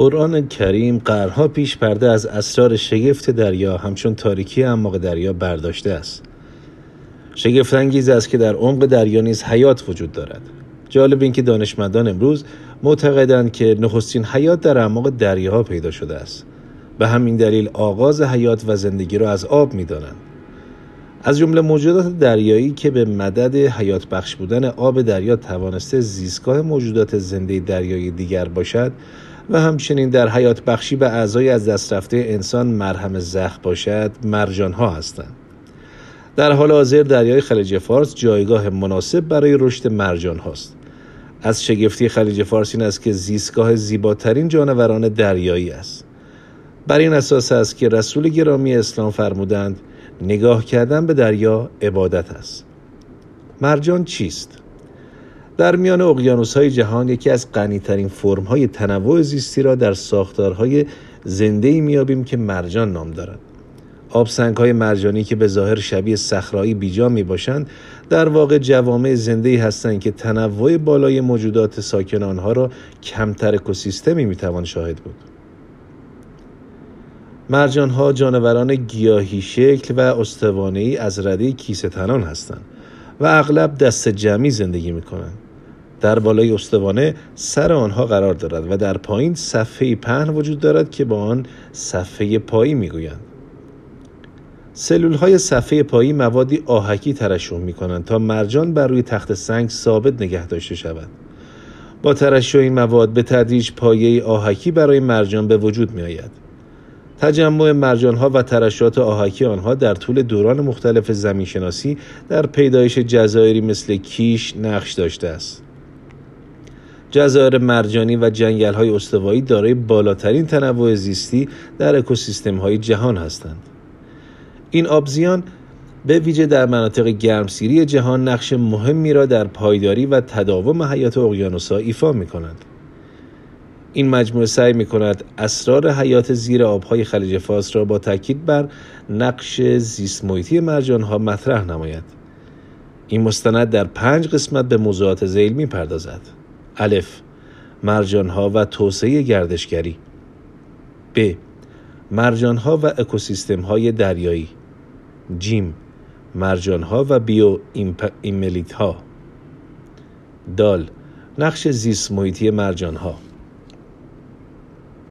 قرآن کریم قرنها پیش پرده از اسرار شگفت دریا همچون تاریکی اماق دریا برداشته است. شگفت انگیز است که در عمق دریا نیز حیات وجود دارد. جالب این که دانشمندان امروز معتقدند که نخستین حیات در اعماق دریاها پیدا شده است. به همین دلیل آغاز حیات و زندگی را از آب می‌دانند. از جمله موجودات دریایی که به مدد حیات بخش بودن آب دریا توانسته زیستگاه موجودات زنده دریایی دیگر باشد و همچنین در حیات بخشی به اعضای از دست رفته انسان مرهم زخم باشد مرجان ها هستند. در حال حاضر دریای خلیج فارس جایگاه مناسب برای رشد مرجان هاست از شگفتی خلیج فارس این است که زیستگاه زیباترین جانوران دریایی است. بر این اساس است که رسول گرامی اسلام فرمودند نگاه کردن به دریا عبادت است. مرجان چیست؟ در میان اقیانوس های جهان یکی از غنیترین فرم های تنوع زیستی را در ساختارهای زنده ای میابیم که مرجان نام دارد آبسنگ های مرجانی که به ظاهر شبیه صخرایی بیجا می باشند در واقع جوامع زنده ای هستند که تنوع بالای موجودات ساکن آنها را کمتر اکوسیستمی می توان شاهد بود مرجان ها جانوران گیاهی شکل و استوانه از رده کیسه تنان هستند و اغلب دست جمعی زندگی می کنند. در بالای استوانه سر آنها قرار دارد و در پایین صفحه پهن وجود دارد که با آن صفحه پایی می گویند. سلول های صفحه پایی موادی آهکی ترشح می کنند تا مرجان بر روی تخت سنگ ثابت نگه داشته شود. با ترشح این مواد به تدریج پایه آهکی برای مرجان به وجود می آید. تجمع مرجان ها و ترشحات آهکی آنها در طول دوران مختلف زمینشناسی در پیدایش جزایری مثل کیش نقش داشته است. جزایر مرجانی و جنگل های استوایی دارای بالاترین تنوع زیستی در اکوسیستم های جهان هستند. این آبزیان به ویژه در مناطق گرمسیری جهان نقش مهمی را در پایداری و تداوم حیات اقیانوسها ایفا می کنند. این مجموعه سعی می کند اسرار حیات زیر آبهای خلیج فارس را با تاکید بر نقش زیست محیطی مرجان ها مطرح نماید. این مستند در پنج قسمت به موضوعات زیل می پردازد. الف مرجان ها و توسعه گردشگری. ب مرجان ها و اکوسیستم های دریایی. جیم مرجان ها و بیو ایملیت ها دال نقش زیست محیطی مرجان ها